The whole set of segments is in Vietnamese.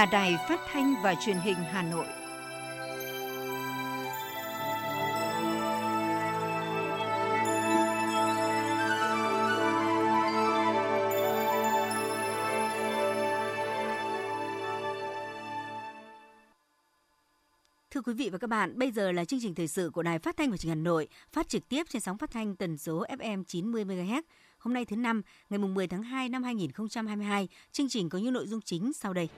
là Đài Phát thanh và Truyền hình Hà Nội. Thưa quý vị và các bạn, bây giờ là chương trình thời sự của Đài Phát thanh và Truyền hình Hà Nội, phát trực tiếp trên sóng phát thanh tần số FM 90 MHz. Hôm nay thứ năm, ngày 10 tháng 2 năm 2022, chương trình có những nội dung chính sau đây.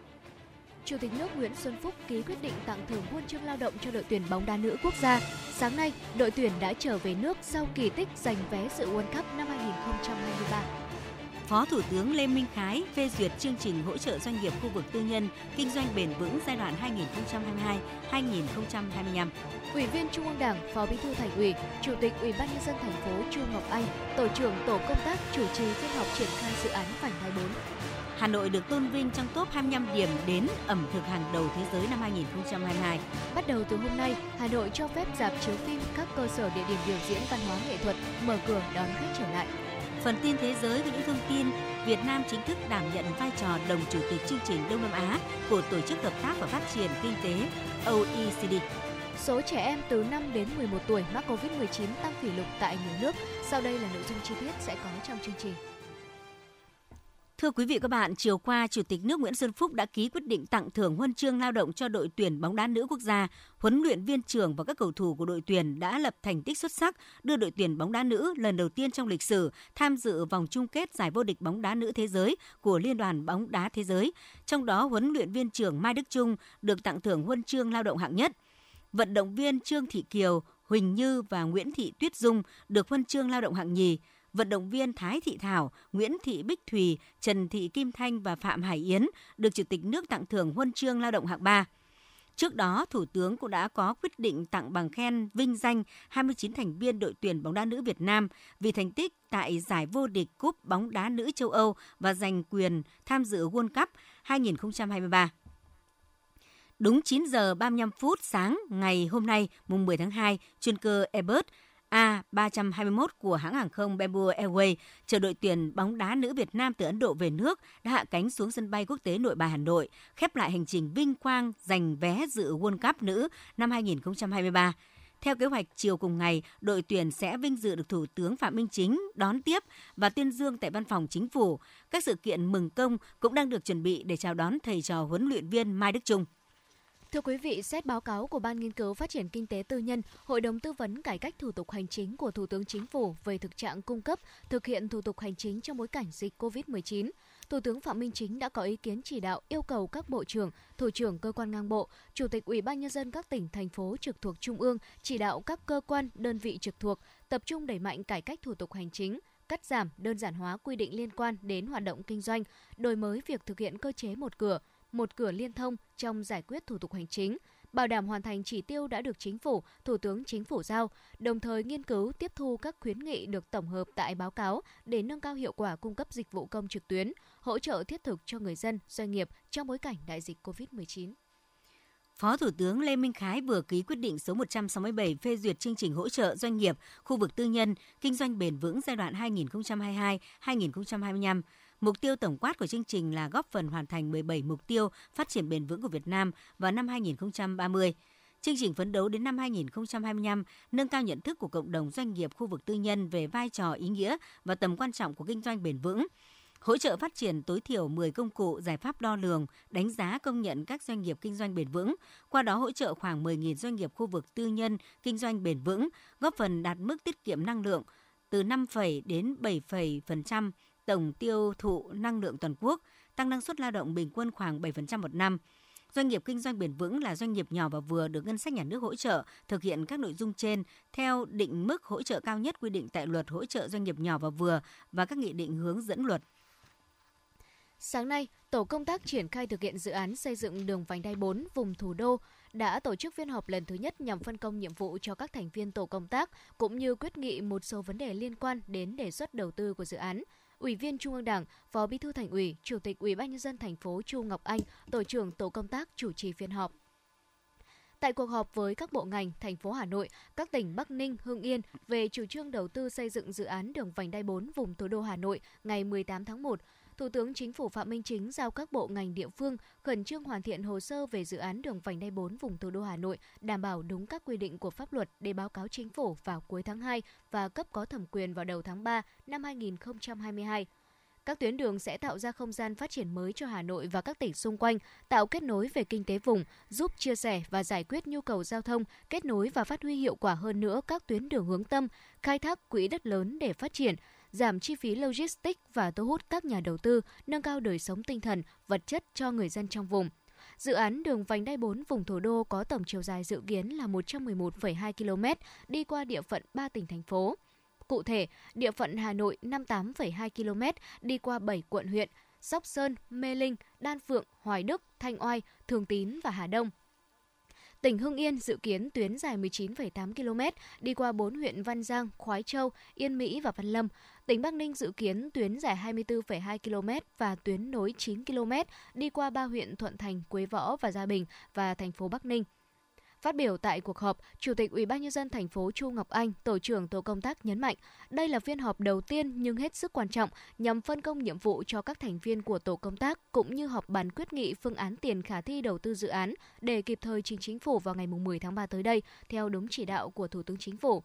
Chủ tịch nước Nguyễn Xuân Phúc ký quyết định tặng thưởng huân chương lao động cho đội tuyển bóng đá nữ quốc gia. Sáng nay, đội tuyển đã trở về nước sau kỳ tích giành vé dự World Cup năm 2023. Phó Thủ tướng Lê Minh Khái phê duyệt chương trình hỗ trợ doanh nghiệp khu vực tư nhân kinh doanh bền vững giai đoạn 2022-2025. Ủy viên Trung ương Đảng, Phó Bí thư Thành ủy, Chủ tịch Ủy ban nhân dân thành phố Chu Ngọc Anh, tổ trưởng tổ công tác chủ trì phiên họp triển khai dự án vành đai 4. Hà Nội được tôn vinh trong top 25 điểm đến ẩm thực hàng đầu thế giới năm 2022. Bắt đầu từ hôm nay, Hà Nội cho phép dạp chiếu phim các cơ sở địa điểm biểu diễn văn hóa nghệ thuật mở cửa đón khách trở lại. Phần tin thế giới với những thông tin Việt Nam chính thức đảm nhận vai trò đồng chủ tịch chương trình Đông Nam Á của Tổ chức Hợp tác và Phát triển Kinh tế OECD. Số trẻ em từ 5 đến 11 tuổi mắc COVID-19 tăng kỷ lục tại nhiều nước. Sau đây là nội dung chi tiết sẽ có trong chương trình. Thưa quý vị các bạn, chiều qua, Chủ tịch nước Nguyễn Xuân Phúc đã ký quyết định tặng thưởng huân chương lao động cho đội tuyển bóng đá nữ quốc gia. Huấn luyện viên trưởng và các cầu thủ của đội tuyển đã lập thành tích xuất sắc, đưa đội tuyển bóng đá nữ lần đầu tiên trong lịch sử tham dự vòng chung kết giải vô địch bóng đá nữ thế giới của Liên đoàn bóng đá thế giới. Trong đó, huấn luyện viên trưởng Mai Đức Trung được tặng thưởng huân chương lao động hạng nhất. Vận động viên Trương Thị Kiều, Huỳnh Như và Nguyễn Thị Tuyết Dung được huân chương lao động hạng nhì vận động viên Thái Thị Thảo, Nguyễn Thị Bích Thùy, Trần Thị Kim Thanh và Phạm Hải Yến được Chủ tịch nước tặng thưởng huân chương lao động hạng 3. Trước đó, Thủ tướng cũng đã có quyết định tặng bằng khen vinh danh 29 thành viên đội tuyển bóng đá nữ Việt Nam vì thành tích tại giải vô địch cúp bóng đá nữ châu Âu và giành quyền tham dự World Cup 2023. Đúng 9 giờ 35 phút sáng ngày hôm nay, mùng 10 tháng 2, chuyên cơ Airbus A321 của hãng hàng không Bamboo Airways chờ đội tuyển bóng đá nữ Việt Nam từ Ấn Độ về nước đã hạ cánh xuống sân bay quốc tế Nội Bài Hà Nội, khép lại hành trình vinh quang giành vé dự World Cup nữ năm 2023. Theo kế hoạch, chiều cùng ngày, đội tuyển sẽ vinh dự được Thủ tướng Phạm Minh Chính đón tiếp và tuyên dương tại văn phòng chính phủ. Các sự kiện mừng công cũng đang được chuẩn bị để chào đón thầy trò huấn luyện viên Mai Đức Trung. Thưa quý vị, xét báo cáo của Ban Nghiên cứu Phát triển Kinh tế Tư nhân, Hội đồng Tư vấn Cải cách Thủ tục Hành chính của Thủ tướng Chính phủ về thực trạng cung cấp, thực hiện thủ tục hành chính trong bối cảnh dịch COVID-19, Thủ tướng Phạm Minh Chính đã có ý kiến chỉ đạo yêu cầu các bộ trưởng, thủ trưởng cơ quan ngang bộ, chủ tịch Ủy ban nhân dân các tỉnh thành phố trực thuộc trung ương chỉ đạo các cơ quan, đơn vị trực thuộc tập trung đẩy mạnh cải cách thủ tục hành chính, cắt giảm, đơn giản hóa quy định liên quan đến hoạt động kinh doanh, đổi mới việc thực hiện cơ chế một cửa, một cửa liên thông trong giải quyết thủ tục hành chính, bảo đảm hoàn thành chỉ tiêu đã được chính phủ, thủ tướng chính phủ giao, đồng thời nghiên cứu tiếp thu các khuyến nghị được tổng hợp tại báo cáo để nâng cao hiệu quả cung cấp dịch vụ công trực tuyến, hỗ trợ thiết thực cho người dân, doanh nghiệp trong bối cảnh đại dịch COVID-19. Phó Thủ tướng Lê Minh Khái vừa ký quyết định số 167 phê duyệt chương trình hỗ trợ doanh nghiệp, khu vực tư nhân, kinh doanh bền vững giai đoạn 2022-2025 Mục tiêu tổng quát của chương trình là góp phần hoàn thành 17 mục tiêu phát triển bền vững của Việt Nam vào năm 2030. Chương trình phấn đấu đến năm 2025 nâng cao nhận thức của cộng đồng doanh nghiệp khu vực tư nhân về vai trò ý nghĩa và tầm quan trọng của kinh doanh bền vững hỗ trợ phát triển tối thiểu 10 công cụ giải pháp đo lường, đánh giá công nhận các doanh nghiệp kinh doanh bền vững, qua đó hỗ trợ khoảng 10.000 doanh nghiệp khu vực tư nhân kinh doanh bền vững, góp phần đạt mức tiết kiệm năng lượng từ 5, đến 7% tổng tiêu thụ năng lượng toàn quốc, tăng năng suất lao động bình quân khoảng 7% một năm. Doanh nghiệp kinh doanh bền vững là doanh nghiệp nhỏ và vừa được ngân sách nhà nước hỗ trợ thực hiện các nội dung trên theo định mức hỗ trợ cao nhất quy định tại luật hỗ trợ doanh nghiệp nhỏ và vừa và các nghị định hướng dẫn luật. Sáng nay, Tổ công tác triển khai thực hiện dự án xây dựng đường vành đai 4 vùng thủ đô đã tổ chức phiên họp lần thứ nhất nhằm phân công nhiệm vụ cho các thành viên tổ công tác cũng như quyết nghị một số vấn đề liên quan đến đề xuất đầu tư của dự án. Ủy viên Trung ương Đảng, Phó Bí thư Thành ủy, Chủ tịch Ủy ban nhân dân thành phố Chu Ngọc Anh, tổ trưởng tổ công tác chủ trì phiên họp. Tại cuộc họp với các bộ ngành, thành phố Hà Nội, các tỉnh Bắc Ninh, Hưng Yên về chủ trương đầu tư xây dựng dự án đường vành đai 4 vùng thủ đô Hà Nội ngày 18 tháng 1, Thủ tướng Chính phủ Phạm Minh Chính giao các bộ ngành địa phương khẩn trương hoàn thiện hồ sơ về dự án đường vành đai 4 vùng thủ đô Hà Nội, đảm bảo đúng các quy định của pháp luật để báo cáo Chính phủ vào cuối tháng 2 và cấp có thẩm quyền vào đầu tháng 3 năm 2022. Các tuyến đường sẽ tạo ra không gian phát triển mới cho Hà Nội và các tỉnh xung quanh, tạo kết nối về kinh tế vùng, giúp chia sẻ và giải quyết nhu cầu giao thông, kết nối và phát huy hiệu quả hơn nữa các tuyến đường hướng tâm, khai thác quỹ đất lớn để phát triển, giảm chi phí logistics và thu hút các nhà đầu tư, nâng cao đời sống tinh thần, vật chất cho người dân trong vùng. Dự án đường vành đai 4 vùng thủ đô có tổng chiều dài dự kiến là 111,2 km, đi qua địa phận 3 tỉnh thành phố. Cụ thể, địa phận Hà Nội 58,2 km đi qua 7 quận huyện, Sóc Sơn, Mê Linh, Đan Phượng, Hoài Đức, Thanh Oai, Thường Tín và Hà Đông. Tỉnh Hưng Yên dự kiến tuyến dài 19,8 km đi qua 4 huyện Văn Giang, Khoái Châu, Yên Mỹ và Văn Lâm. Tỉnh Bắc Ninh dự kiến tuyến dài 24,2 km và tuyến nối 9 km đi qua ba huyện Thuận Thành, Quế Võ và Gia Bình và thành phố Bắc Ninh. Phát biểu tại cuộc họp, Chủ tịch Ủy ban nhân dân thành phố Chu Ngọc Anh, tổ trưởng tổ công tác nhấn mạnh, đây là phiên họp đầu tiên nhưng hết sức quan trọng nhằm phân công nhiệm vụ cho các thành viên của tổ công tác cũng như họp bàn quyết nghị phương án tiền khả thi đầu tư dự án để kịp thời trình chính phủ vào ngày 10 tháng 3 tới đây theo đúng chỉ đạo của Thủ tướng Chính phủ.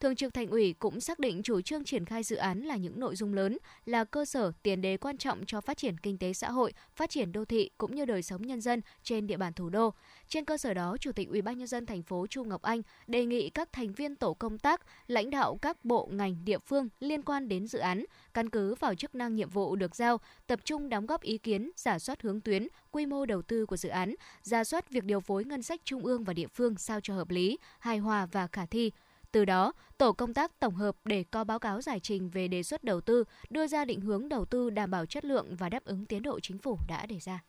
Thường trực Thành ủy cũng xác định chủ trương triển khai dự án là những nội dung lớn, là cơ sở tiền đề quan trọng cho phát triển kinh tế xã hội, phát triển đô thị cũng như đời sống nhân dân trên địa bàn thủ đô. Trên cơ sở đó, Chủ tịch Ủy ban nhân dân thành phố Chu Ngọc Anh đề nghị các thành viên tổ công tác, lãnh đạo các bộ ngành địa phương liên quan đến dự án, căn cứ vào chức năng nhiệm vụ được giao, tập trung đóng góp ý kiến, giả soát hướng tuyến, quy mô đầu tư của dự án, giả soát việc điều phối ngân sách trung ương và địa phương sao cho hợp lý, hài hòa và khả thi, từ đó, tổ công tác tổng hợp để có báo cáo giải trình về đề xuất đầu tư, đưa ra định hướng đầu tư đảm bảo chất lượng và đáp ứng tiến độ chính phủ đã đề ra.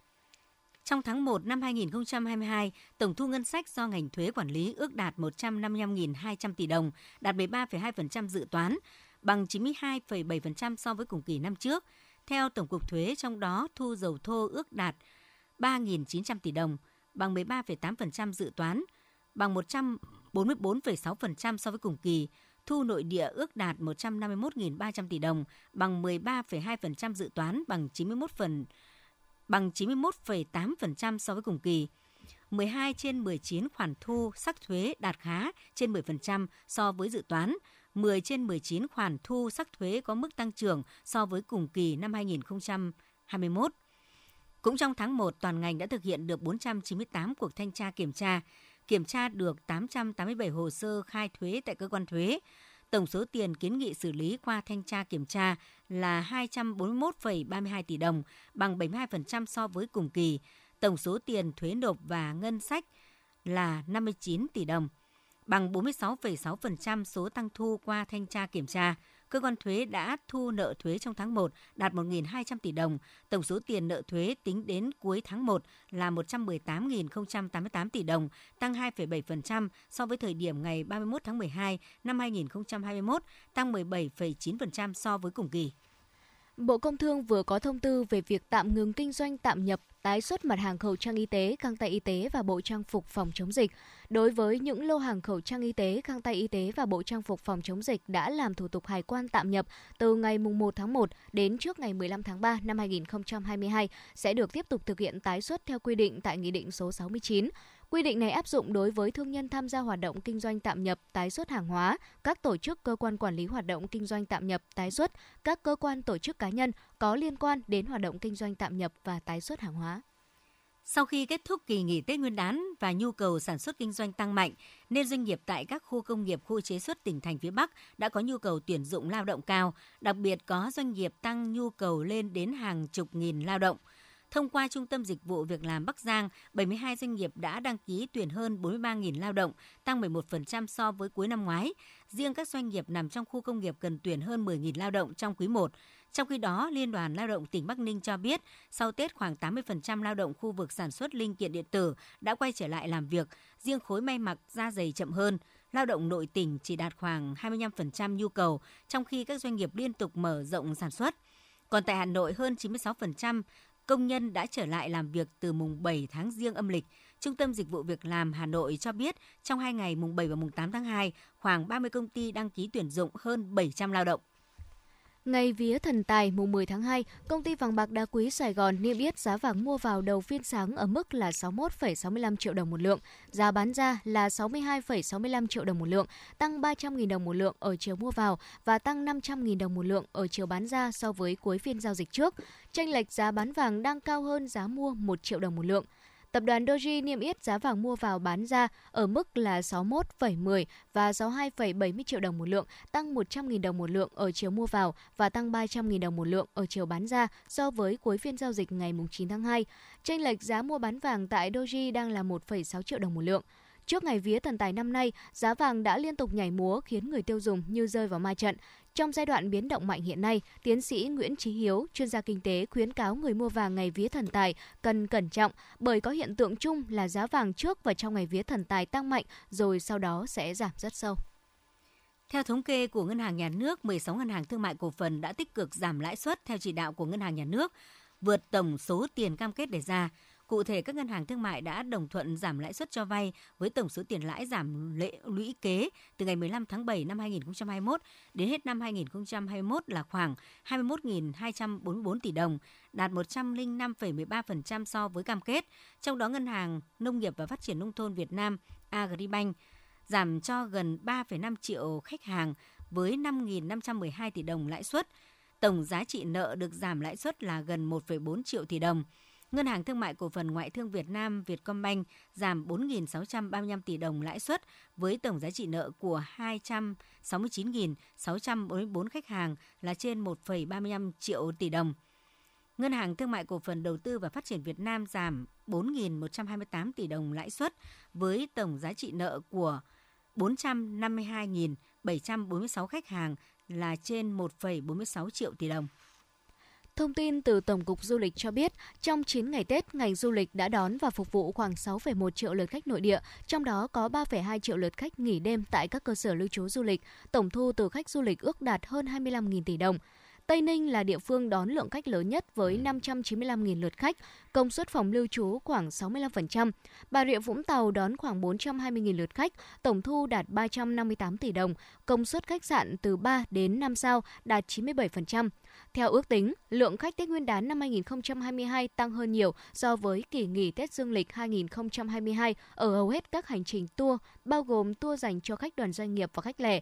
Trong tháng 1 năm 2022, tổng thu ngân sách do ngành thuế quản lý ước đạt 155.200 tỷ đồng, đạt 13,2% dự toán, bằng 92,7% so với cùng kỳ năm trước. Theo Tổng cục Thuế, trong đó thu dầu thô ước đạt 3.900 tỷ đồng, bằng 13,8% dự toán, bằng 44,6% so với cùng kỳ. Thu nội địa ước đạt 151.300 tỷ đồng, bằng 13,2% dự toán, bằng 91 phần bằng 91,8% so với cùng kỳ. 12 trên 19 khoản thu sắc thuế đạt khá trên 10% so với dự toán. 10 trên 19 khoản thu sắc thuế có mức tăng trưởng so với cùng kỳ năm 2021. Cũng trong tháng 1, toàn ngành đã thực hiện được 498 cuộc thanh tra kiểm tra, kiểm tra được 887 hồ sơ khai thuế tại cơ quan thuế. Tổng số tiền kiến nghị xử lý qua thanh tra kiểm tra là 241,32 tỷ đồng, bằng 72% so với cùng kỳ. Tổng số tiền thuế nộp và ngân sách là 59 tỷ đồng, bằng 46,6% số tăng thu qua thanh tra kiểm tra cơ quan thuế đã thu nợ thuế trong tháng 1 đạt 1.200 tỷ đồng. Tổng số tiền nợ thuế tính đến cuối tháng 1 là 118.088 tỷ đồng, tăng 2,7% so với thời điểm ngày 31 tháng 12 năm 2021, tăng 17,9% so với cùng kỳ. Bộ Công Thương vừa có thông tư về việc tạm ngừng kinh doanh tạm nhập, tái xuất mặt hàng khẩu trang y tế, găng tay y tế và bộ trang phục phòng chống dịch. Đối với những lô hàng khẩu trang y tế, găng tay y tế và bộ trang phục phòng chống dịch đã làm thủ tục hải quan tạm nhập từ ngày 1 tháng 1 đến trước ngày 15 tháng 3 năm 2022 sẽ được tiếp tục thực hiện tái xuất theo quy định tại Nghị định số 69. Quy định này áp dụng đối với thương nhân tham gia hoạt động kinh doanh tạm nhập, tái xuất hàng hóa, các tổ chức cơ quan quản lý hoạt động kinh doanh tạm nhập, tái xuất, các cơ quan tổ chức cá nhân có liên quan đến hoạt động kinh doanh tạm nhập và tái xuất hàng hóa. Sau khi kết thúc kỳ nghỉ Tết Nguyên đán và nhu cầu sản xuất kinh doanh tăng mạnh, nên doanh nghiệp tại các khu công nghiệp, khu chế xuất tỉnh thành phía Bắc đã có nhu cầu tuyển dụng lao động cao, đặc biệt có doanh nghiệp tăng nhu cầu lên đến hàng chục nghìn lao động. Thông qua Trung tâm Dịch vụ Việc làm Bắc Giang, 72 doanh nghiệp đã đăng ký tuyển hơn 43.000 lao động, tăng 11% so với cuối năm ngoái. Riêng các doanh nghiệp nằm trong khu công nghiệp cần tuyển hơn 10.000 lao động trong quý 1. Trong khi đó, Liên đoàn Lao động tỉnh Bắc Ninh cho biết, sau Tết khoảng 80% lao động khu vực sản xuất linh kiện điện tử đã quay trở lại làm việc, riêng khối may mặc da dày chậm hơn. Lao động nội tỉnh chỉ đạt khoảng 25% nhu cầu, trong khi các doanh nghiệp liên tục mở rộng sản xuất. Còn tại Hà Nội, hơn 96% công nhân đã trở lại làm việc từ mùng 7 tháng riêng âm lịch. Trung tâm Dịch vụ Việc làm Hà Nội cho biết trong hai ngày mùng 7 và mùng 8 tháng 2, khoảng 30 công ty đăng ký tuyển dụng hơn 700 lao động. Ngày vía thần tài mùng 10 tháng 2, công ty vàng bạc đá quý Sài Gòn niêm yết giá vàng mua vào đầu phiên sáng ở mức là 61,65 triệu đồng một lượng, giá bán ra là 62,65 triệu đồng một lượng, tăng 300.000 đồng một lượng ở chiều mua vào và tăng 500.000 đồng một lượng ở chiều bán ra so với cuối phiên giao dịch trước. Tranh lệch giá bán vàng đang cao hơn giá mua 1 triệu đồng một lượng. Tập đoàn Doji niêm yết giá vàng mua vào bán ra ở mức là 61,10 và 62,70 triệu đồng một lượng, tăng 100.000 đồng một lượng ở chiều mua vào và tăng 300.000 đồng một lượng ở chiều bán ra so với cuối phiên giao dịch ngày 9 tháng 2. Tranh lệch giá mua bán vàng tại Doji đang là 1,6 triệu đồng một lượng. Trước ngày vía thần tài năm nay, giá vàng đã liên tục nhảy múa khiến người tiêu dùng như rơi vào ma trận. Trong giai đoạn biến động mạnh hiện nay, tiến sĩ Nguyễn trí Hiếu, chuyên gia kinh tế khuyến cáo người mua vàng ngày vía thần tài cần cẩn trọng bởi có hiện tượng chung là giá vàng trước và trong ngày vía thần tài tăng mạnh rồi sau đó sẽ giảm rất sâu. Theo thống kê của Ngân hàng Nhà nước, 16 ngân hàng thương mại cổ phần đã tích cực giảm lãi suất theo chỉ đạo của Ngân hàng Nhà nước, vượt tổng số tiền cam kết đề ra. Cụ thể, các ngân hàng thương mại đã đồng thuận giảm lãi suất cho vay với tổng số tiền lãi giảm lệ lũy kế từ ngày 15 tháng 7 năm 2021 đến hết năm 2021 là khoảng 21.244 tỷ đồng, đạt 105,13% so với cam kết. Trong đó, Ngân hàng Nông nghiệp và Phát triển Nông thôn Việt Nam Agribank giảm cho gần 3,5 triệu khách hàng với 5.512 tỷ đồng lãi suất. Tổng giá trị nợ được giảm lãi suất là gần 1,4 triệu tỷ đồng. Ngân hàng Thương mại Cổ phần Ngoại thương Việt Nam Vietcombank giảm 4.635 tỷ đồng lãi suất với tổng giá trị nợ của 269.644 khách hàng là trên 1,35 triệu tỷ đồng. Ngân hàng Thương mại Cổ phần Đầu tư và Phát triển Việt Nam giảm 4.128 tỷ đồng lãi suất với tổng giá trị nợ của 452.746 khách hàng là trên 1,46 triệu tỷ đồng. Thông tin từ Tổng cục Du lịch cho biết, trong 9 ngày Tết, ngành du lịch đã đón và phục vụ khoảng 6,1 triệu lượt khách nội địa, trong đó có 3,2 triệu lượt khách nghỉ đêm tại các cơ sở lưu trú du lịch. Tổng thu từ khách du lịch ước đạt hơn 25.000 tỷ đồng. Tây Ninh là địa phương đón lượng khách lớn nhất với 595.000 lượt khách, công suất phòng lưu trú khoảng 65%. Bà Rịa Vũng Tàu đón khoảng 420.000 lượt khách, tổng thu đạt 358 tỷ đồng, công suất khách sạn từ 3 đến 5 sao đạt 97%. Theo ước tính, lượng khách Tết Nguyên đán năm 2022 tăng hơn nhiều so với kỳ nghỉ Tết Dương lịch 2022 ở hầu hết các hành trình tour, bao gồm tour dành cho khách đoàn doanh nghiệp và khách lẻ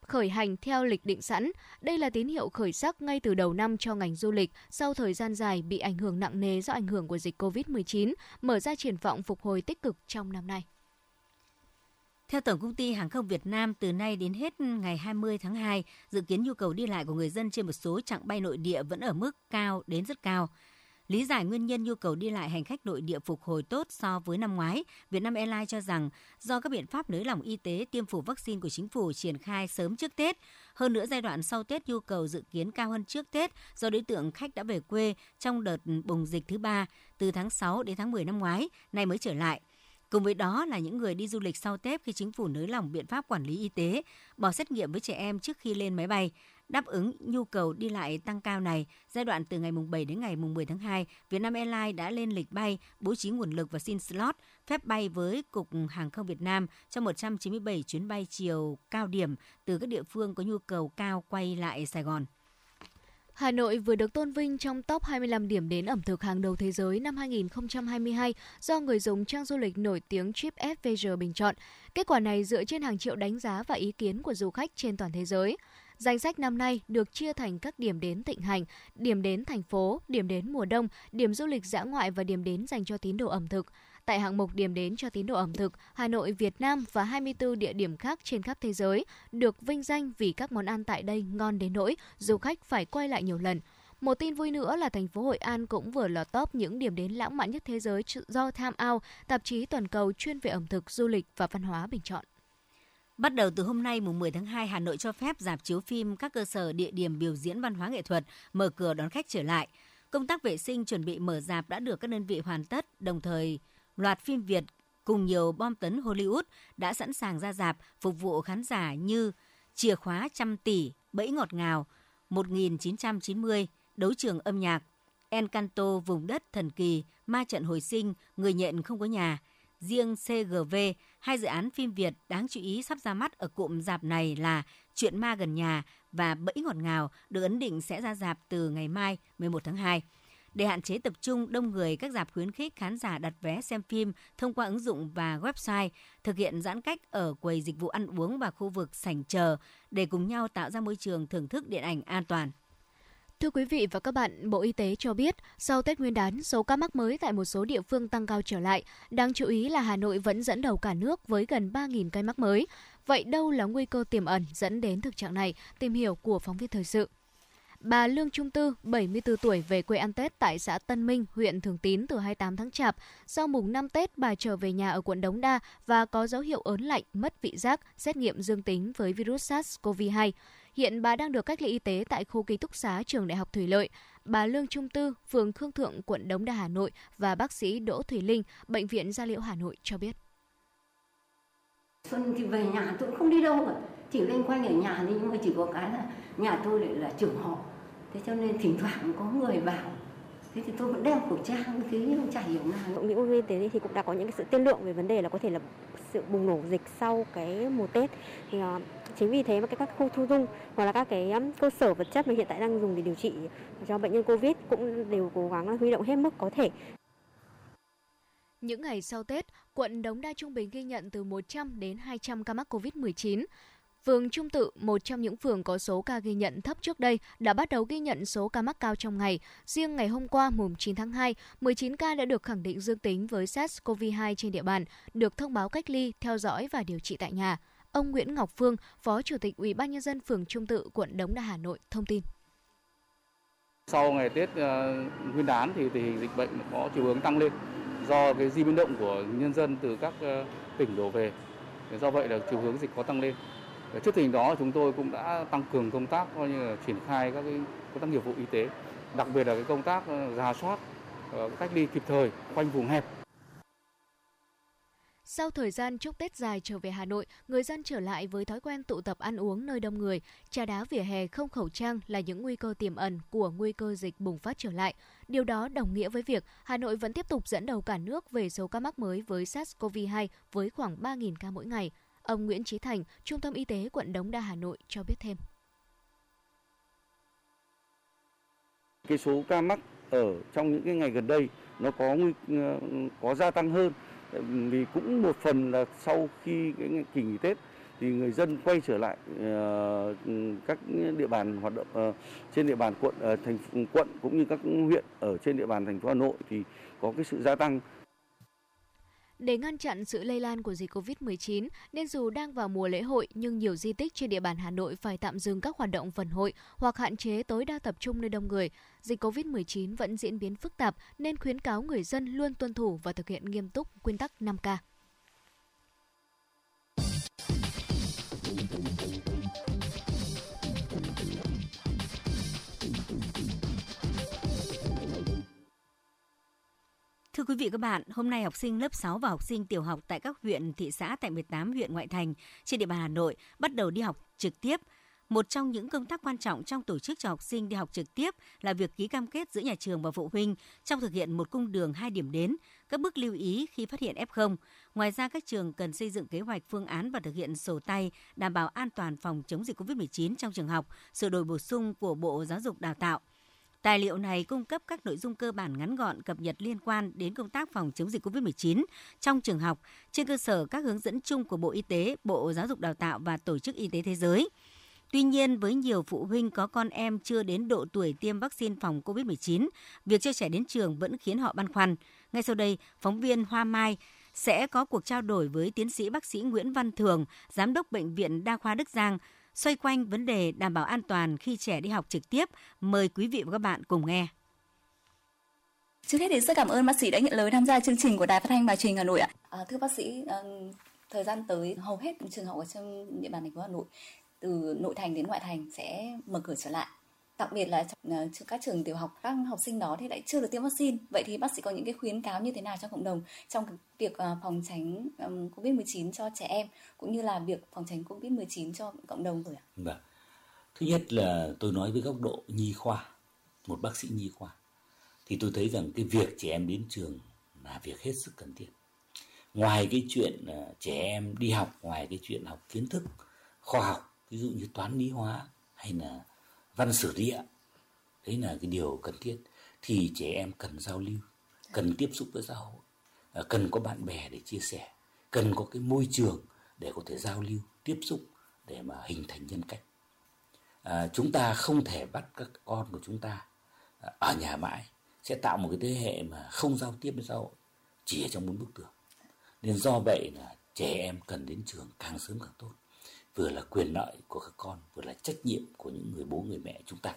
khởi hành theo lịch định sẵn. Đây là tín hiệu khởi sắc ngay từ đầu năm cho ngành du lịch sau thời gian dài bị ảnh hưởng nặng nề do ảnh hưởng của dịch COVID-19, mở ra triển vọng phục hồi tích cực trong năm nay. Theo Tổng công ty Hàng không Việt Nam, từ nay đến hết ngày 20 tháng 2, dự kiến nhu cầu đi lại của người dân trên một số chặng bay nội địa vẫn ở mức cao đến rất cao. Lý giải nguyên nhân nhu cầu đi lại hành khách nội địa phục hồi tốt so với năm ngoái, Vietnam Airlines cho rằng do các biện pháp nới lỏng y tế tiêm phủ vaccine của chính phủ triển khai sớm trước Tết, hơn nữa giai đoạn sau Tết nhu cầu dự kiến cao hơn trước Tết do đối tượng khách đã về quê trong đợt bùng dịch thứ ba từ tháng 6 đến tháng 10 năm ngoái, nay mới trở lại. Cùng với đó là những người đi du lịch sau Tết khi chính phủ nới lỏng biện pháp quản lý y tế, bỏ xét nghiệm với trẻ em trước khi lên máy bay. Đáp ứng nhu cầu đi lại tăng cao này, giai đoạn từ ngày mùng 7 đến ngày mùng 10 tháng 2, Vietnam Airlines đã lên lịch bay, bố trí nguồn lực và xin slot phép bay với Cục Hàng không Việt Nam cho 197 chuyến bay chiều cao điểm từ các địa phương có nhu cầu cao quay lại Sài Gòn. Hà Nội vừa được tôn vinh trong top 25 điểm đến ẩm thực hàng đầu thế giới năm 2022 do người dùng trang du lịch nổi tiếng TripAdvisor bình chọn. Kết quả này dựa trên hàng triệu đánh giá và ý kiến của du khách trên toàn thế giới. Danh sách năm nay được chia thành các điểm đến thịnh hành, điểm đến thành phố, điểm đến mùa đông, điểm du lịch dã ngoại và điểm đến dành cho tín đồ ẩm thực. Tại hạng mục điểm đến cho tín đồ ẩm thực, Hà Nội, Việt Nam và 24 địa điểm khác trên khắp thế giới được vinh danh vì các món ăn tại đây ngon đến nỗi du khách phải quay lại nhiều lần. Một tin vui nữa là thành phố Hội An cũng vừa lọt top những điểm đến lãng mạn nhất thế giới do Time Out, tạp chí toàn cầu chuyên về ẩm thực, du lịch và văn hóa bình chọn. Bắt đầu từ hôm nay mùng 10 tháng 2, Hà Nội cho phép dạp chiếu phim các cơ sở địa điểm biểu diễn văn hóa nghệ thuật mở cửa đón khách trở lại. Công tác vệ sinh chuẩn bị mở dạp đã được các đơn vị hoàn tất, đồng thời loạt phim Việt cùng nhiều bom tấn Hollywood đã sẵn sàng ra dạp phục vụ khán giả như Chìa khóa trăm tỷ, Bẫy ngọt ngào, 1990, Đấu trường âm nhạc, Encanto vùng đất thần kỳ, Ma trận hồi sinh, Người nhện không có nhà, Riêng CGV, hai dự án phim Việt đáng chú ý sắp ra mắt ở cụm dạp này là Chuyện ma gần nhà và Bẫy ngọt ngào được ấn định sẽ ra dạp từ ngày mai 11 tháng 2. Để hạn chế tập trung đông người, các dạp khuyến khích khán giả đặt vé xem phim thông qua ứng dụng và website, thực hiện giãn cách ở quầy dịch vụ ăn uống và khu vực sảnh chờ để cùng nhau tạo ra môi trường thưởng thức điện ảnh an toàn. Thưa quý vị và các bạn, Bộ Y tế cho biết sau Tết Nguyên đán, số ca mắc mới tại một số địa phương tăng cao trở lại. Đáng chú ý là Hà Nội vẫn dẫn đầu cả nước với gần 3.000 ca mắc mới. Vậy đâu là nguy cơ tiềm ẩn dẫn đến thực trạng này? Tìm hiểu của phóng viên thời sự. Bà Lương Trung Tư, 74 tuổi về quê ăn Tết tại xã Tân Minh, huyện Thường Tín từ 28 tháng Chạp. Sau mùng 5 Tết, bà trở về nhà ở quận Đống Đa và có dấu hiệu ớn lạnh, mất vị giác, xét nghiệm dương tính với virus SARS-CoV-2. Hiện bà đang được cách ly y tế tại khu ký túc xá trường Đại học Thủy Lợi. Bà Lương Trung Tư, phường Khương Thượng, quận Đống Đa, Hà Nội và bác sĩ Đỗ Thủy Linh, Bệnh viện Gia Liễu Hà Nội cho biết. Xuân thì về nhà tôi cũng không đi đâu rồi chỉ lên quanh ở nhà thôi nhưng mà chỉ có cái là nhà tôi lại là trưởng họ. Thế cho nên thỉnh thoảng có người vào thế thì tôi vẫn đeo khẩu trang thế nhưng chả hiểu nào hội nghị quốc y tế thì cũng đã có những cái sự tiên lượng về vấn đề là có thể là sự bùng nổ dịch sau cái mùa tết thì uh, chính vì thế mà các khu thu dung hoặc là các cái um, cơ sở vật chất mà hiện tại đang dùng để điều trị cho bệnh nhân covid cũng đều cố gắng huy động hết mức có thể những ngày sau Tết, quận Đống Đa Trung Bình ghi nhận từ 100 đến 200 ca mắc COVID-19. Phường Trung Tự, một trong những phường có số ca ghi nhận thấp trước đây, đã bắt đầu ghi nhận số ca mắc cao trong ngày. Riêng ngày hôm qua, mùng 9 tháng 2, 19 ca đã được khẳng định dương tính với SARS-CoV-2 trên địa bàn, được thông báo cách ly, theo dõi và điều trị tại nhà. Ông Nguyễn Ngọc Phương, Phó Chủ tịch Ủy ban nhân dân phường Trung Tự, quận Đống Đa, Hà Nội thông tin. Sau ngày Tết ờ, Nguyên đán thì tình hình dịch bệnh có chiều hướng tăng lên do cái di biến động của nhân dân từ các ờ, tỉnh đổ về. Do vậy là chiều hướng dịch có tăng lên. Trước tình đó chúng tôi cũng đã tăng cường công tác coi như là triển khai các cái công tác nghiệp vụ y tế, đặc biệt là cái công tác ờ, giả soát ờ, cách ly kịp thời quanh vùng hẹp sau thời gian chúc Tết dài trở về Hà Nội, người dân trở lại với thói quen tụ tập ăn uống nơi đông người, trà đá vỉa hè không khẩu trang là những nguy cơ tiềm ẩn của nguy cơ dịch bùng phát trở lại. Điều đó đồng nghĩa với việc Hà Nội vẫn tiếp tục dẫn đầu cả nước về số ca mắc mới với SARS-CoV-2 với khoảng 3.000 ca mỗi ngày. Ông Nguyễn Trí Thành, Trung tâm Y tế quận Đống Đa Hà Nội cho biết thêm. Cái số ca mắc ở trong những cái ngày gần đây nó có nguy có gia tăng hơn vì cũng một phần là sau khi cái kỳ nghỉ Tết thì người dân quay trở lại uh, các địa bàn hoạt động uh, trên địa bàn quận uh, thành quận cũng như các huyện ở trên địa bàn thành phố Hà Nội thì có cái sự gia tăng để ngăn chặn sự lây lan của dịch COVID-19, nên dù đang vào mùa lễ hội nhưng nhiều di tích trên địa bàn Hà Nội phải tạm dừng các hoạt động phần hội hoặc hạn chế tối đa tập trung nơi đông người. Dịch COVID-19 vẫn diễn biến phức tạp nên khuyến cáo người dân luôn tuân thủ và thực hiện nghiêm túc nguyên tắc 5K. Thưa quý vị các bạn, hôm nay học sinh lớp 6 và học sinh tiểu học tại các huyện, thị xã tại 18 huyện ngoại thành trên địa bàn Hà Nội bắt đầu đi học trực tiếp. Một trong những công tác quan trọng trong tổ chức cho học sinh đi học trực tiếp là việc ký cam kết giữa nhà trường và phụ huynh trong thực hiện một cung đường hai điểm đến, các bước lưu ý khi phát hiện F0. Ngoài ra, các trường cần xây dựng kế hoạch phương án và thực hiện sổ tay đảm bảo an toàn phòng chống dịch COVID-19 trong trường học, sửa đổi bổ sung của Bộ Giáo dục Đào tạo – Tài liệu này cung cấp các nội dung cơ bản ngắn gọn cập nhật liên quan đến công tác phòng chống dịch COVID-19 trong trường học trên cơ sở các hướng dẫn chung của Bộ Y tế, Bộ Giáo dục Đào tạo và Tổ chức Y tế Thế giới. Tuy nhiên, với nhiều phụ huynh có con em chưa đến độ tuổi tiêm vaccine phòng COVID-19, việc cho trẻ đến trường vẫn khiến họ băn khoăn. Ngay sau đây, phóng viên Hoa Mai sẽ có cuộc trao đổi với tiến sĩ bác sĩ Nguyễn Văn Thường, Giám đốc Bệnh viện Đa khoa Đức Giang, xoay quanh vấn đề đảm bảo an toàn khi trẻ đi học trực tiếp. Mời quý vị và các bạn cùng nghe. Trước hết thì rất cảm ơn bác sĩ đã nhận lời tham gia chương trình của Đài Phát thanh và Truyền hình Hà Nội ạ. À, thưa bác sĩ, thời gian tới hầu hết trường học ở trong địa bàn thành phố Hà Nội từ nội thành đến ngoại thành sẽ mở cửa trở lại đặc biệt là ờ, các trường tiểu học, các học sinh đó thì lại chưa được tiêm vaccine. Vậy thì bác sĩ có những cái khuyến cáo như thế nào cho cộng đồng trong việc ờ, phòng tránh covid 19 cho trẻ em, cũng như là việc phòng tránh covid 19 cho cộng đồng rồi ạ? Vâng. Thứ nhất là tôi nói với góc độ nhi khoa, một bác sĩ nhi khoa, thì tôi thấy rằng cái việc trẻ em đến trường là việc hết sức cần thiết. Ngoài cái chuyện ờ, trẻ em đi học, ngoài cái chuyện học kiến thức, khoa học, ví dụ như toán lý hóa hay là văn sử địa. Đấy là cái điều cần thiết. Thì trẻ em cần giao lưu cần tiếp xúc với xã hội à, cần có bạn bè để chia sẻ cần có cái môi trường để có thể giao lưu tiếp xúc để mà hình thành nhân cách. À, chúng ta không thể bắt các con của chúng ta à, ở nhà mãi sẽ tạo một cái thế hệ mà không giao tiếp với xã hội chỉ ở trong bốn bức tường. Nên do vậy là trẻ em cần đến trường càng sớm càng tốt vừa là quyền lợi của các con vừa là trách nhiệm của những người bố người mẹ chúng ta.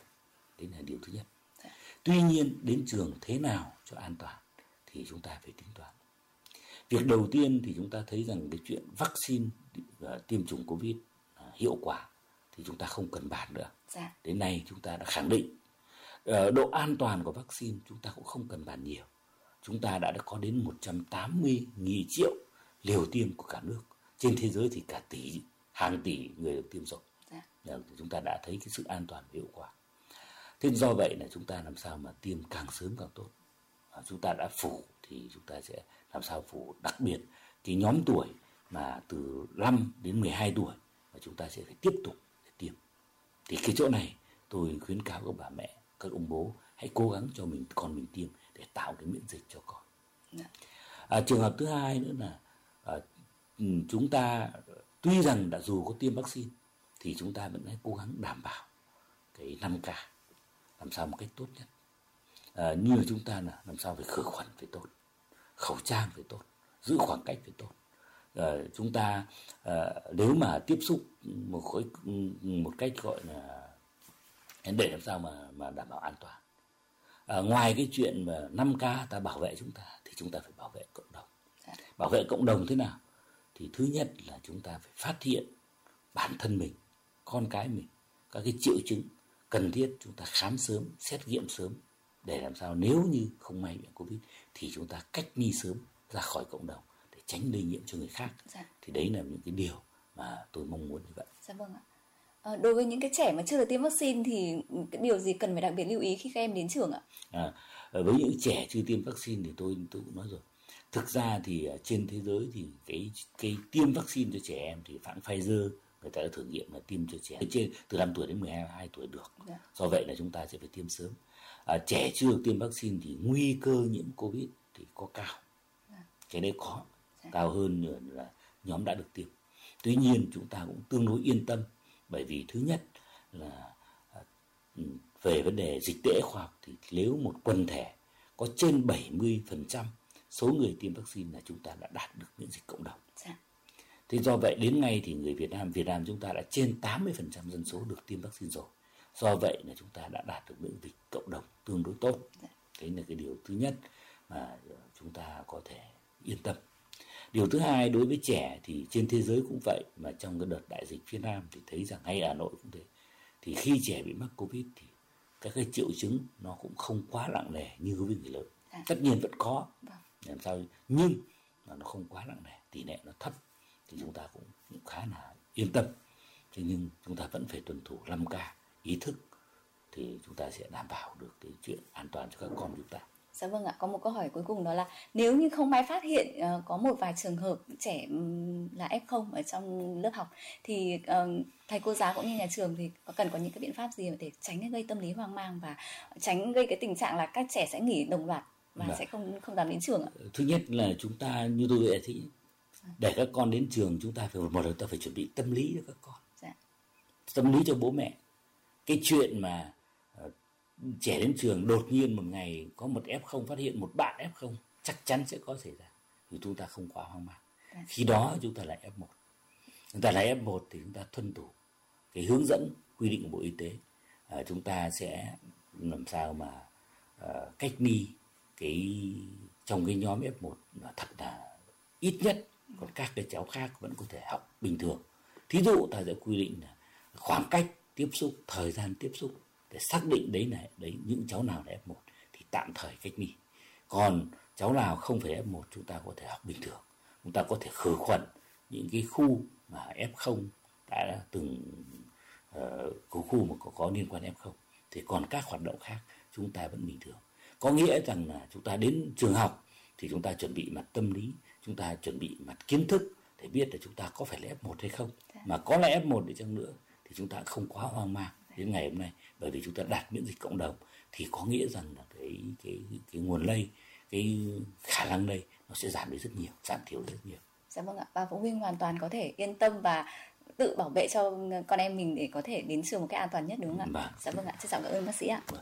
Đấy là điều thứ nhất. Tuy nhiên đến trường thế nào cho an toàn thì chúng ta phải tính toán. Việc đầu tiên thì chúng ta thấy rằng cái chuyện vaccine và tiêm chủng covid hiệu quả thì chúng ta không cần bàn nữa. Dạ. đến nay chúng ta đã khẳng định uh, độ an toàn của vaccine chúng ta cũng không cần bàn nhiều. Chúng ta đã, đã có đến 180 nghìn triệu liều tiêm của cả nước. Trên thế giới thì cả tỷ hàng tỷ người được tiêm rồi dạ. chúng ta đã thấy cái sự an toàn và hiệu quả. Thế do vậy là chúng ta làm sao mà tiêm càng sớm càng tốt. À, chúng ta đã phủ thì chúng ta sẽ làm sao phủ đặc biệt cái nhóm tuổi mà từ 5 đến 12 tuổi mà chúng ta sẽ phải tiếp tục để tiêm. Thì cái chỗ này tôi khuyến cáo các bà mẹ các ông bố hãy cố gắng cho mình con mình tiêm để tạo cái miễn dịch cho con. Dạ. à, trường hợp thứ hai nữa là à, chúng ta tuy rằng đã dù có tiêm vaccine thì chúng ta vẫn hãy cố gắng đảm bảo cái 5 k làm sao một cách tốt nhất. À, như chúng ta là làm sao phải khử khuẩn phải tốt khẩu trang phải tốt giữ khoảng cách phải tốt. À, chúng ta à, nếu mà tiếp xúc một khối một cách gọi là để làm sao mà mà đảm bảo an toàn. À, ngoài cái chuyện mà 5 k ta bảo vệ chúng ta thì chúng ta phải bảo vệ cộng đồng. Dạ. bảo vệ cộng đồng thế nào thì thứ nhất là chúng ta phải phát hiện bản thân mình con cái mình các cái triệu chứng cần thiết chúng ta khám sớm xét nghiệm sớm để làm sao nếu như không may bị covid thì chúng ta cách ly sớm ra khỏi cộng đồng để tránh lây nhiễm cho người khác. Dạ. thì đấy là những cái điều mà tôi mong muốn như vậy. Dạ vâng ạ. À, đối với những cái trẻ mà chưa được tiêm vaccine thì cái điều gì cần phải đặc biệt lưu ý khi các em đến trường ạ? À, với những trẻ chưa tiêm vaccine thì tôi tôi cũng nói rồi thực ra thì trên thế giới thì cái cái tiêm vaccine cho trẻ em thì hãng Pfizer người ta đã thử nghiệm là tiêm cho trẻ trên từ 5 tuổi đến 12 tuổi được dạ. do vậy là chúng ta sẽ phải tiêm sớm à, trẻ chưa được tiêm vaccine thì nguy cơ nhiễm covid thì có cao dạ. cái đấy có dạ. cao hơn là nhóm đã được tiêm tuy nhiên chúng ta cũng tương đối yên tâm bởi vì thứ nhất là à, về vấn đề dịch tễ khoa học thì nếu một quần thể có trên 70% số người tiêm vaccine là chúng ta đã đạt được miễn dịch cộng đồng. Dạ. Thế do vậy đến nay thì người Việt Nam, Việt Nam chúng ta đã trên 80% dân số được tiêm vaccine rồi. Do vậy là chúng ta đã đạt được miễn dịch cộng đồng tương đối tốt. Dạ. Đấy là cái điều thứ nhất mà chúng ta có thể yên tâm. Điều thứ hai đối với trẻ thì trên thế giới cũng vậy mà trong cái đợt đại dịch phía Nam thì thấy rằng hay Hà Nội cũng thế. Thì khi trẻ bị mắc Covid thì các cái triệu chứng nó cũng không quá nặng nề như với người lớn. À. Tất nhiên vẫn có. Vâng làm sao? Nhưng mà nó không quá nặng nề tỷ lệ nó thấp thì chúng ta cũng, cũng khá là yên tâm. Thế nhưng chúng ta vẫn phải tuân thủ 5 k ý thức thì chúng ta sẽ đảm bảo được cái chuyện an toàn cho các con chúng ta. Dạ vâng ạ, có một câu hỏi cuối cùng đó là nếu như không may phát hiện uh, có một vài trường hợp trẻ um, là F0 ở trong lớp học thì uh, thầy cô giáo cũng như nhà trường thì có cần có những cái biện pháp gì để tránh gây tâm lý hoang mang và tránh gây cái tình trạng là các trẻ sẽ nghỉ đồng loạt và dạ. sẽ không không dám đến trường ạ. Thứ nhất là chúng ta như tôi đã thì để các con đến trường chúng ta phải một lần ta phải chuẩn bị tâm lý cho các con. Dạ. tâm lý cho bố mẹ. Cái chuyện mà uh, trẻ đến trường đột nhiên một ngày có một f không phát hiện một bạn f không chắc chắn sẽ có xảy ra. Thì chúng ta không quá hoang mang. Dạ. khi đó chúng ta là f 1 chúng ta là f 1 thì chúng ta tuân thủ cái hướng dẫn quy định của bộ y tế. Uh, chúng ta sẽ làm sao mà uh, cách ly cái trong cái nhóm F1 là thật là ít nhất còn các cái cháu khác vẫn có thể học bình thường. Thí dụ ta sẽ quy định là khoảng cách tiếp xúc thời gian tiếp xúc để xác định đấy này đấy những cháu nào là F1 thì tạm thời cách ly. Còn cháu nào không phải F1 chúng ta có thể học bình thường. Chúng ta có thể khử khuẩn những cái khu mà F0 đã từng uh, khu mà có, có liên quan F0 thì còn các hoạt động khác chúng ta vẫn bình thường có nghĩa rằng là chúng ta đến trường học thì chúng ta chuẩn bị mặt tâm lý chúng ta chuẩn bị mặt kiến thức để biết là chúng ta có phải là F1 hay không dạ. mà có là F1 đi chăng nữa thì chúng ta không quá hoang mang đến ngày hôm nay bởi vì chúng ta đạt miễn dịch cộng đồng thì có nghĩa rằng là cái cái cái nguồn lây cái khả năng lây nó sẽ giảm đi rất nhiều giảm thiểu rất nhiều dạ vâng ạ và phụ huynh hoàn toàn có thể yên tâm và tự bảo vệ cho con em mình để có thể đến trường một cách an toàn nhất đúng không ạ? Vâng. Dạ vâng ạ, trọng cảm ơn bác sĩ ạ. Vâng.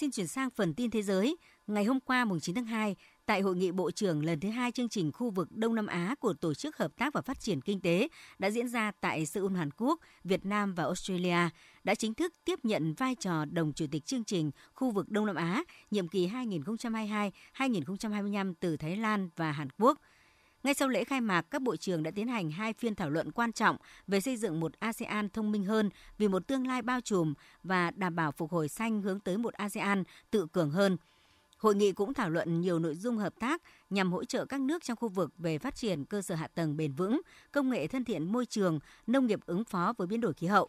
Xin chuyển sang phần tin thế giới. Ngày hôm qua, mùng 9 tháng 2, tại hội nghị bộ trưởng lần thứ hai chương trình khu vực Đông Nam Á của Tổ chức Hợp tác và Phát triển Kinh tế đã diễn ra tại Seoul, Hàn Quốc, Việt Nam và Australia, đã chính thức tiếp nhận vai trò đồng chủ tịch chương trình khu vực Đông Nam Á nhiệm kỳ 2022-2025 từ Thái Lan và Hàn Quốc – ngay sau lễ khai mạc, các bộ trưởng đã tiến hành hai phiên thảo luận quan trọng về xây dựng một ASEAN thông minh hơn vì một tương lai bao trùm và đảm bảo phục hồi xanh hướng tới một ASEAN tự cường hơn. Hội nghị cũng thảo luận nhiều nội dung hợp tác nhằm hỗ trợ các nước trong khu vực về phát triển cơ sở hạ tầng bền vững, công nghệ thân thiện môi trường, nông nghiệp ứng phó với biến đổi khí hậu.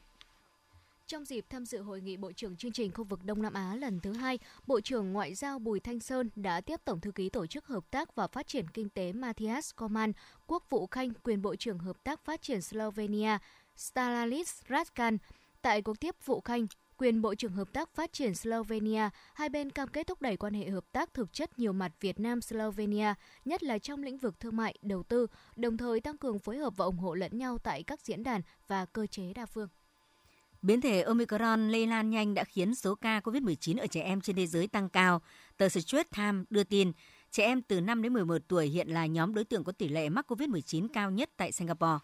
Trong dịp tham dự hội nghị Bộ trưởng chương trình khu vực Đông Nam Á lần thứ hai, Bộ trưởng Ngoại giao Bùi Thanh Sơn đã tiếp Tổng thư ký Tổ chức Hợp tác và Phát triển Kinh tế Matthias Koman, Quốc vụ Khanh, quyền Bộ trưởng Hợp tác Phát triển Slovenia Stalalis Ratkan. Tại cuộc tiếp vụ Khanh, quyền Bộ trưởng Hợp tác Phát triển Slovenia, hai bên cam kết thúc đẩy quan hệ hợp tác thực chất nhiều mặt Việt Nam-Slovenia, nhất là trong lĩnh vực thương mại, đầu tư, đồng thời tăng cường phối hợp và ủng hộ lẫn nhau tại các diễn đàn và cơ chế đa phương. Biến thể Omicron lây lan nhanh đã khiến số ca COVID-19 ở trẻ em trên thế giới tăng cao. Tờ Straits Times đưa tin, trẻ em từ 5 đến 11 tuổi hiện là nhóm đối tượng có tỷ lệ mắc COVID-19 cao nhất tại Singapore.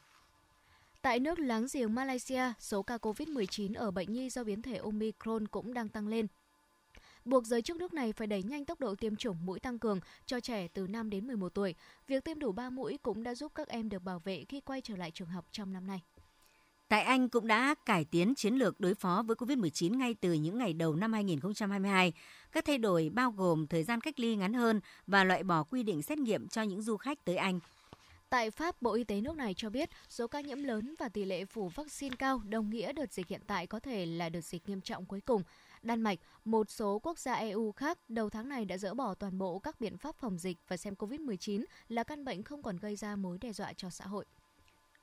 Tại nước láng giềng Malaysia, số ca COVID-19 ở bệnh nhi do biến thể Omicron cũng đang tăng lên. Buộc giới chức nước này phải đẩy nhanh tốc độ tiêm chủng mũi tăng cường cho trẻ từ 5 đến 11 tuổi. Việc tiêm đủ 3 mũi cũng đã giúp các em được bảo vệ khi quay trở lại trường học trong năm nay. Tại Anh cũng đã cải tiến chiến lược đối phó với COVID-19 ngay từ những ngày đầu năm 2022. Các thay đổi bao gồm thời gian cách ly ngắn hơn và loại bỏ quy định xét nghiệm cho những du khách tới Anh. Tại Pháp, Bộ Y tế nước này cho biết số ca nhiễm lớn và tỷ lệ phủ vaccine cao đồng nghĩa đợt dịch hiện tại có thể là đợt dịch nghiêm trọng cuối cùng. Đan Mạch, một số quốc gia EU khác đầu tháng này đã dỡ bỏ toàn bộ các biện pháp phòng dịch và xem COVID-19 là căn bệnh không còn gây ra mối đe dọa cho xã hội.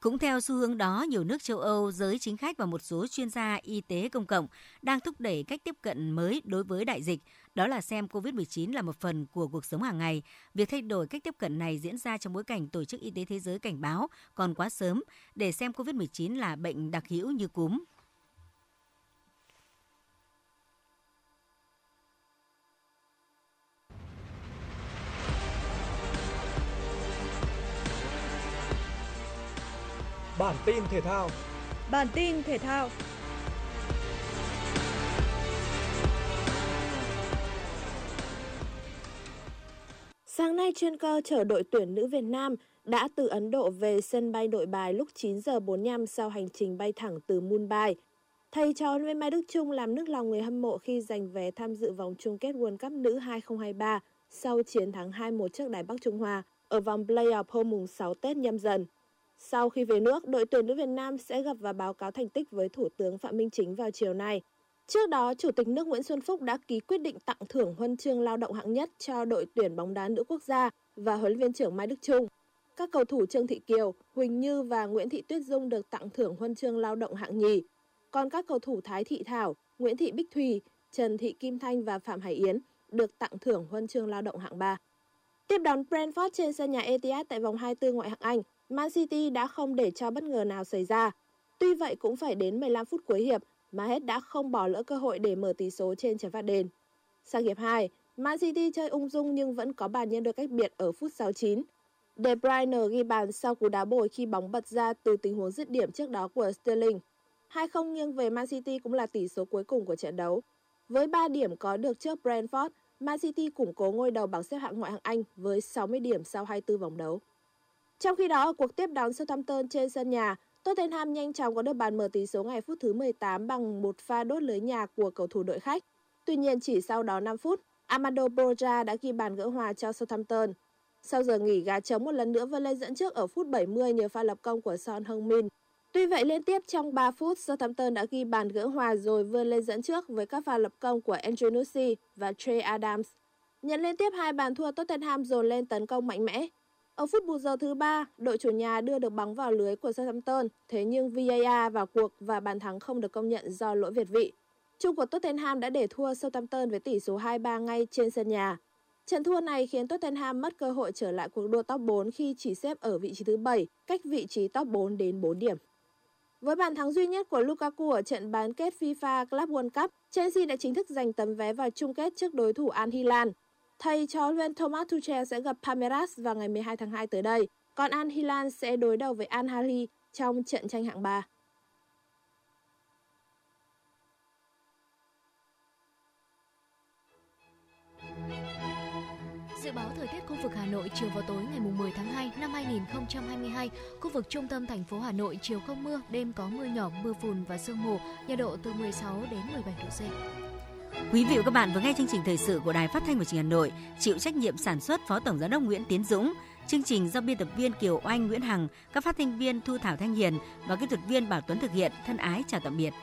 Cũng theo xu hướng đó, nhiều nước châu Âu, giới chính khách và một số chuyên gia y tế công cộng đang thúc đẩy cách tiếp cận mới đối với đại dịch, đó là xem COVID-19 là một phần của cuộc sống hàng ngày. Việc thay đổi cách tiếp cận này diễn ra trong bối cảnh Tổ chức Y tế Thế giới cảnh báo còn quá sớm để xem COVID-19 là bệnh đặc hữu như cúm, Bản tin thể thao. Bản tin thể thao. Sáng nay, chuyên cơ chở đội tuyển nữ Việt Nam đã từ Ấn Độ về sân bay Nội Bài lúc 9 giờ 45 sau hành trình bay thẳng từ Mumbai. Thầy trò huấn Mai Đức Trung làm nước lòng người hâm mộ khi giành vé tham dự vòng chung kết World Cup nữ 2023 sau chiến thắng 2-1 trước Đài Bắc Trung Hoa ở vòng play-off hôm 6 Tết nhâm dần. Sau khi về nước, đội tuyển nữ Việt Nam sẽ gặp và báo cáo thành tích với Thủ tướng Phạm Minh Chính vào chiều nay. Trước đó, Chủ tịch nước Nguyễn Xuân Phúc đã ký quyết định tặng thưởng huân chương lao động hạng nhất cho đội tuyển bóng đá nữ quốc gia và huấn luyện viên trưởng Mai Đức Chung. Các cầu thủ Trương Thị Kiều, Huỳnh Như và Nguyễn Thị Tuyết Dung được tặng thưởng huân chương lao động hạng nhì. Còn các cầu thủ Thái Thị Thảo, Nguyễn Thị Bích Thùy, Trần Thị Kim Thanh và Phạm Hải Yến được tặng thưởng huân chương lao động hạng 3. Tiếp đón Brentford trên sân nhà Etihad tại vòng 24 ngoại hạng Anh, Man City đã không để cho bất ngờ nào xảy ra. Tuy vậy cũng phải đến 15 phút cuối hiệp, Mahrez đã không bỏ lỡ cơ hội để mở tỷ số trên trái phạt đền. Sang hiệp 2, Man City chơi ung dung nhưng vẫn có bàn nhân đôi cách biệt ở phút 69. De Bruyne ghi bàn sau cú đá bồi khi bóng bật ra từ tình huống dứt điểm trước đó của Sterling. 2-0 nghiêng về Man City cũng là tỷ số cuối cùng của trận đấu. Với 3 điểm có được trước Brentford, Man City củng cố ngôi đầu bảng xếp hạng ngoại hạng Anh với 60 điểm sau 24 vòng đấu. Trong khi đó, ở cuộc tiếp đón Southampton trên sân nhà, Tottenham nhanh chóng có được bàn mở tỷ số ngày phút thứ 18 bằng một pha đốt lưới nhà của cầu thủ đội khách. Tuy nhiên, chỉ sau đó 5 phút, Amado Broja đã ghi bàn gỡ hòa cho Southampton. Sau giờ nghỉ gà trống một lần nữa vươn lên dẫn trước ở phút 70 nhờ pha lập công của Son Heung-min. Tuy vậy liên tiếp trong 3 phút, Southampton đã ghi bàn gỡ hòa rồi vươn lên dẫn trước với các pha lập công của Andrew Nussey và Trey Adams. Nhận liên tiếp hai bàn thua Tottenham dồn lên tấn công mạnh mẽ. Ở phút bù giờ thứ ba, đội chủ nhà đưa được bóng vào lưới của Southampton, thế nhưng VAR vào cuộc và bàn thắng không được công nhận do lỗi việt vị. Chung của Tottenham đã để thua Southampton với tỷ số 2-3 ngay trên sân nhà. Trận thua này khiến Tottenham mất cơ hội trở lại cuộc đua top 4 khi chỉ xếp ở vị trí thứ 7, cách vị trí top 4 đến 4 điểm. Với bàn thắng duy nhất của Lukaku ở trận bán kết FIFA Club World Cup, Chelsea đã chính thức giành tấm vé vào chung kết trước đối thủ Al Hilal. Thầy trò huấn Thomas Tuchel sẽ gặp Palmeiras vào ngày 12 tháng 2 tới đây, còn Al Hilal sẽ đối đầu với Al Ahly trong trận tranh hạng 3. Dự báo thời tiết khu vực Hà Nội chiều vào tối ngày 10 tháng 2 năm 2022, khu vực trung tâm thành phố Hà Nội chiều không mưa, đêm có mưa nhỏ, mưa phùn và sương mù, nhiệt độ từ 16 đến 17 độ C. Quý vị và các bạn vừa nghe chương trình thời sự của Đài Phát thanh và Truyền hình Hà Nội, chịu trách nhiệm sản xuất Phó Tổng giám đốc Nguyễn Tiến Dũng, chương trình do biên tập viên Kiều Oanh Nguyễn Hằng, các phát thanh viên Thu Thảo Thanh Hiền và kỹ thuật viên Bảo Tuấn thực hiện. Thân ái chào tạm biệt.